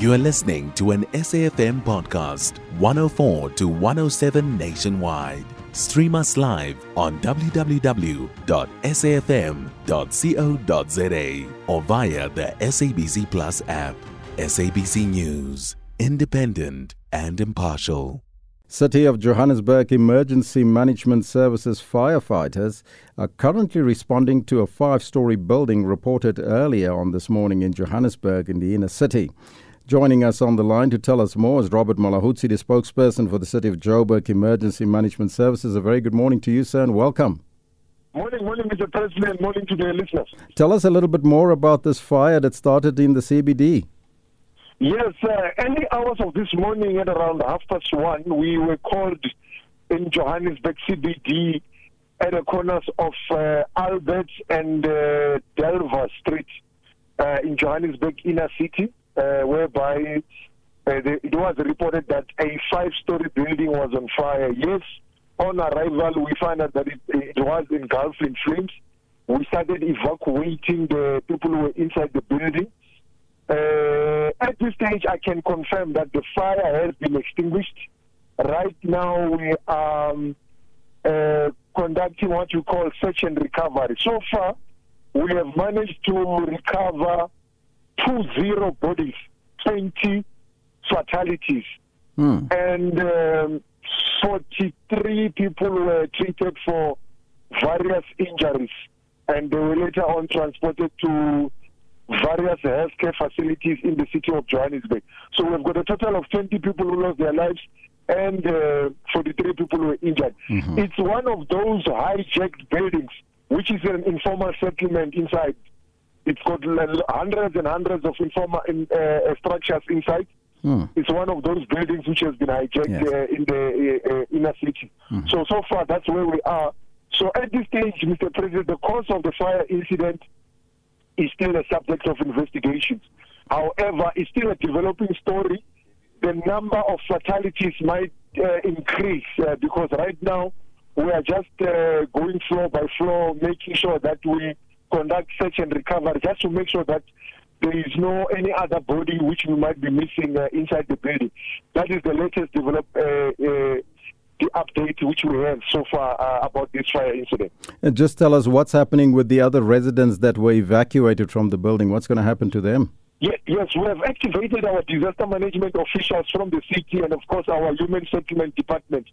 You are listening to an SAFM podcast, 104 to 107 nationwide. Stream us live on www.safm.co.za or via the SABC Plus app. SABC News, independent and impartial. City of Johannesburg Emergency Management Services firefighters are currently responding to a five story building reported earlier on this morning in Johannesburg in the inner city. Joining us on the line to tell us more is Robert Mulaudzi, the spokesperson for the City of Joburg Emergency Management Services. A very good morning to you, sir, and welcome. Morning, morning, Mr. Presslin. Morning to the listeners. Tell us a little bit more about this fire that started in the CBD. Yes, uh, early hours of this morning at around half past one, we were called in Johannesburg CBD at the corners of uh, Albert and uh, Delver Street uh, in Johannesburg inner city, uh, whereby uh, it was reported that a five-story building was on fire. Yes, on arrival, we found out that it, it was engulfed in flames. We started evacuating the people who were inside the building. Uh, at this stage, I can confirm that the fire has been extinguished. Right now, we are um, uh, conducting what you call search and recovery. So far, we have managed to recover two zero bodies, 20 fatalities, Hmm. and um, 43 people were treated for various injuries, and they were later on transported to various healthcare facilities in the city of Johannesburg. So we've got a total of 20 people who lost their lives and uh, 43 people were injured. It's one of those hijacked buildings, which is an informal settlement inside. It's got hundreds and hundreds of informal in, uh, structures inside. Hmm. It's one of those buildings which has been hijacked Yes. uh, in the uh, uh, inner city. So, so far, that's where we are. So, at this stage, Mr. Presslin, the cause of the fire incident is still a subject of investigations. However, it's still a developing story. The number of fatalities might uh, increase uh, because right now we are just uh, going floor by floor, making sure that we conduct search and recovery, just to make sure that there is no any other body which we might be missing uh, inside the building. That is the latest develop uh, uh, the update which we have so far uh, about this fire incident. And just tell us what's happening with the other residents that were evacuated from the building. What's going to happen to them? Ye- Yes, we have activated our disaster management officials from the city and, of course, our human settlement department.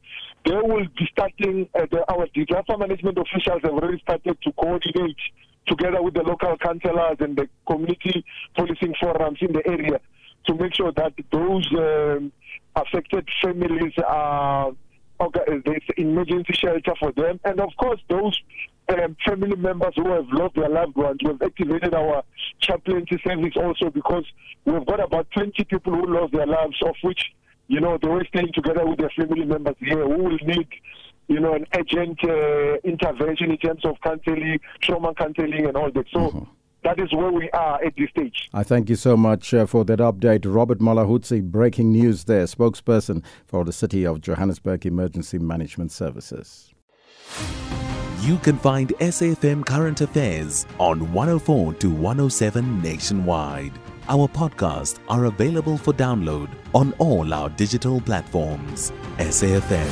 They will be starting, uh, the, our disaster management officials have already started to coordinate together with the local councillors and the community policing forums in the area to make sure that those um, affected families are okay, emergency shelter for them, and of course those um, family members who have lost their loved ones. We've activated our chaplaincy service also because we've got about 20 people who lost their lives, of which you know they were staying together with their family members here who will need. You know, an urgent uh, intervention in terms of counseling, trauma counseling, and all that. So that is where we are at this stage. I thank you so much uh, for that update. Robert Mulaudzi, breaking news there, spokesperson for the City of Johannesburg Emergency Management Services. You can find SAFM Current Affairs on 104 to 107 nationwide. Our podcasts are available for download on all our digital platforms. SAFM,